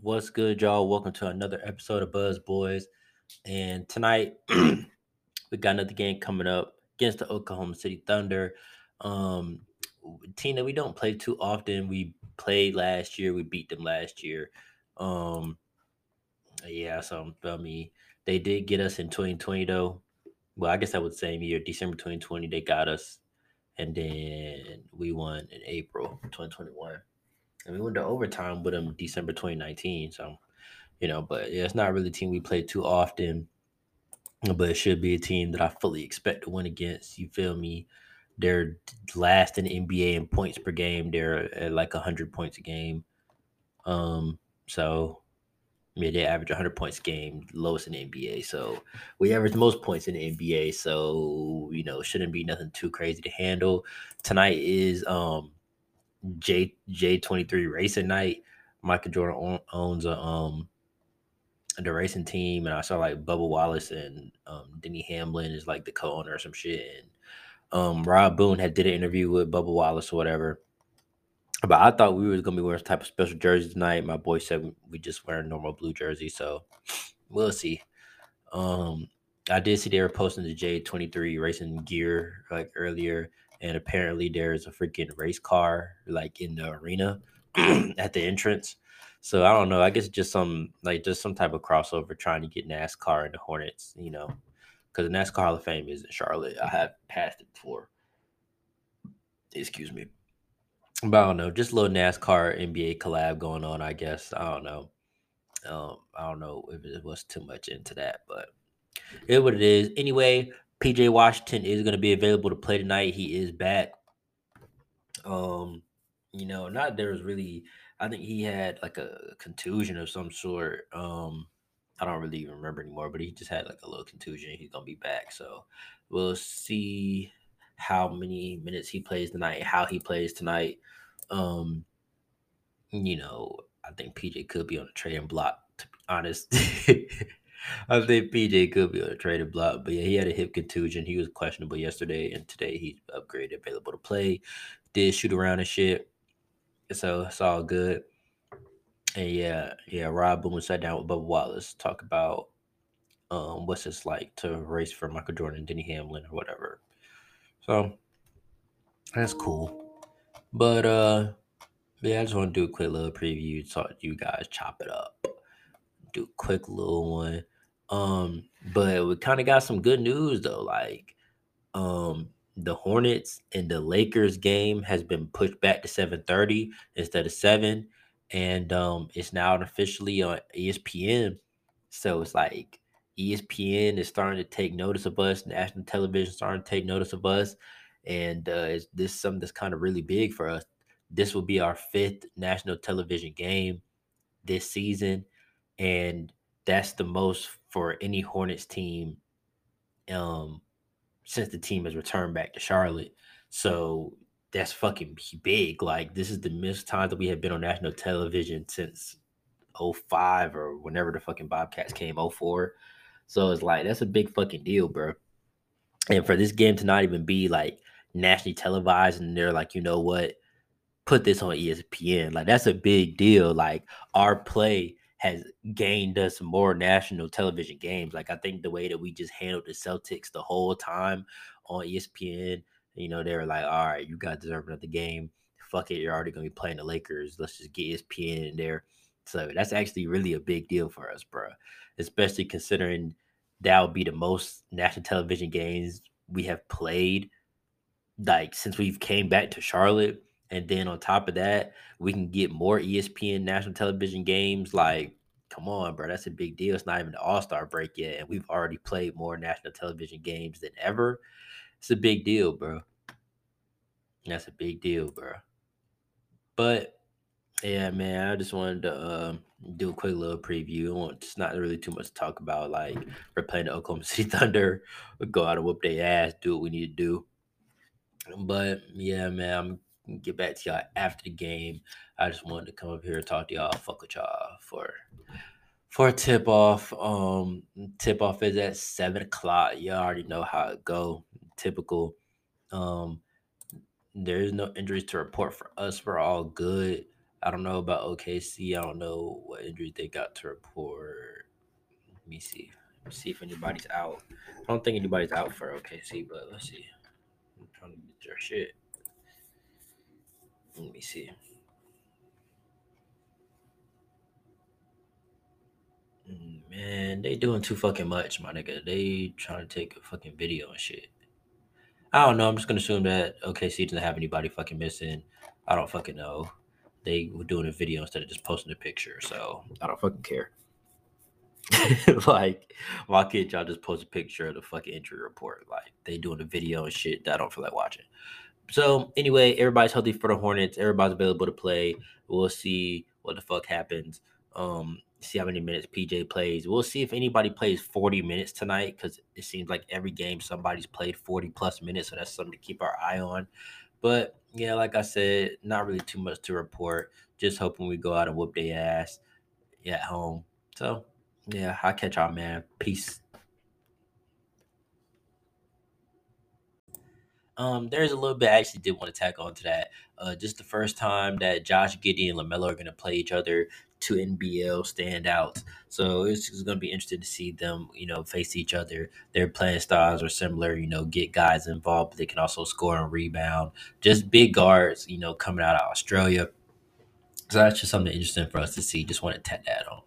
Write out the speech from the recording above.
What's good, y'all? Welcome to another episode of Buzz Boys. And tonight we got another game coming up against the Oklahoma City Thunder. Um, Tina, we don't play too often. We played last year. We beat them last year. Um, yeah, so I mean, they did get us in 2020 though. Well, I guess that was the same year, December 2020. They got us, and then we won in April 2021 and we went to overtime with them December 2019. So, you know, but yeah, it's not really a team we play too often, but it should be a team that I fully expect to win against. You feel me? They're last in NBA in points per game. They're at like 100 points a game. Um, so yeah, they average 100 points game, lowest in the NBA. So we average the most points in the NBA. So you know, shouldn't be nothing too crazy to handle. Tonight is um J J twenty three racing night. Michael Jordan owns a um the racing team, and I saw like Bubba Wallace and um, Denny Hamlin is like the co-owner or some shit. And um, Rob Boone had did an interview with Bubba Wallace or whatever. But I thought we were gonna be wearing some type of special jersey tonight. My boy said we just wear a normal blue jersey, so we'll see. Um, I did see they were posting the J twenty three racing gear like earlier and apparently there's a freaking race car like in the arena at the entrance. So I don't know. I guess just some like just some type of crossover trying to get NASCAR and the Hornets, you know, because the NASCAR Hall of Fame is in Charlotte. I have passed it before. Excuse me. But I don't know. Just a little NASCAR NBA collab going on, I guess. I don't know. Um, I don't know if it was too much into that, but it what it is. Anyway, PJ Washington is going to be available to play tonight. He is back. Um, you know, not there was really. I think he had like a contusion of some sort. Um, I don't really even remember anymore, but he just had like a little contusion. He's gonna be back, so we'll see how many minutes he plays tonight, how he plays tonight. Um, you know, I think PJ could be on the trading block. To be honest, I think PJ could be on a traded block, but yeah, he had a hip contusion. He was questionable yesterday, and today he's upgraded, available to play. Did shoot around and shit, so it's all good. And yeah, yeah, Rob Boone sat down with Bubba Wallace, talk about um what's it's like to race for Michael Jordan, Denny Hamlin, or whatever. So that's cool. But uh yeah, I just want to do a quick little preview, talk to you guys, chop it up. Do a quick little one. Um, but we kind of got some good news though. Like, um, the Hornets and the Lakers game has been pushed back to 7:30 instead of 7 and um it's now officially on ESPN. So it's like ESPN is starting to take notice of us, national television starting to take notice of us, and uh, is this something that's kind of really big for us. This will be our fifth national television game this season, and that's the most for any Hornets team um since the team has returned back to Charlotte. So that's fucking big. Like this is the most time that we have been on national television since 05 or whenever the fucking Bobcats came 04. So it's like that's a big fucking deal, bro. And for this game to not even be like nationally televised and they're like, you know what? Put this on ESPN. Like that's a big deal. Like our play has gained us more national television games. Like I think the way that we just handled the Celtics the whole time on ESPN, you know, they were like, all right, you got deserve another game. Fuck it, you're already gonna be playing the Lakers. Let's just get ESPN in there. So that's actually really a big deal for us, bro. Especially considering that would be the most national television games we have played like since we've came back to Charlotte and then on top of that, we can get more ESPN national television games. Like, come on, bro. That's a big deal. It's not even the All Star break yet. And we've already played more national television games than ever. It's a big deal, bro. That's a big deal, bro. But yeah, man, I just wanted to uh, do a quick little preview. I want not really too much to talk about. Like we're playing the Oklahoma City Thunder, we go out and whoop their ass, do what we need to do. But yeah, man, I'm get back to y'all after the game. I just wanted to come up here and talk to y'all, fuck with y'all for for tip off. Um, tip off is at seven o'clock. Y'all already know how it go. Typical. Um, there is no injuries to report for us. We're all good. I don't know about OKC. I don't know what injuries they got to report. Let me see. Let me see if anybody's out. I don't think anybody's out for OKC, but let's see. I'm trying to get your shit. Let me see. Man, they doing too fucking much, my nigga. They trying to take a fucking video and shit. I don't know. I'm just gonna assume that OKC doesn't have anybody fucking missing. I don't fucking know. They were doing a video instead of just posting a picture, so I don't fucking care. like, why can't y'all just post a picture of the fucking injury report? Like, they doing a video and shit that I don't feel like watching. So anyway, everybody's healthy for the Hornets. Everybody's available to play. We'll see what the fuck happens. Um, see how many minutes PJ plays. We'll see if anybody plays 40 minutes tonight because it seems like every game somebody's played 40 plus minutes. So that's something to keep our eye on. But yeah, like I said, not really too much to report. Just hoping we go out and whoop their ass at home. So yeah, I'll catch y'all, man. Peace. Um, there's a little bit I actually did want to tack on to that. Uh, just the first time that Josh Giddey and Lamelo are going to play each other, two NBL standouts. So it's, going to be interesting to see them, you know, face each other. Their playing styles are similar. You know, get guys involved, but they can also score and rebound. Just big guards, you know, coming out of Australia. So that's just something interesting for us to see. Just want to tap that on.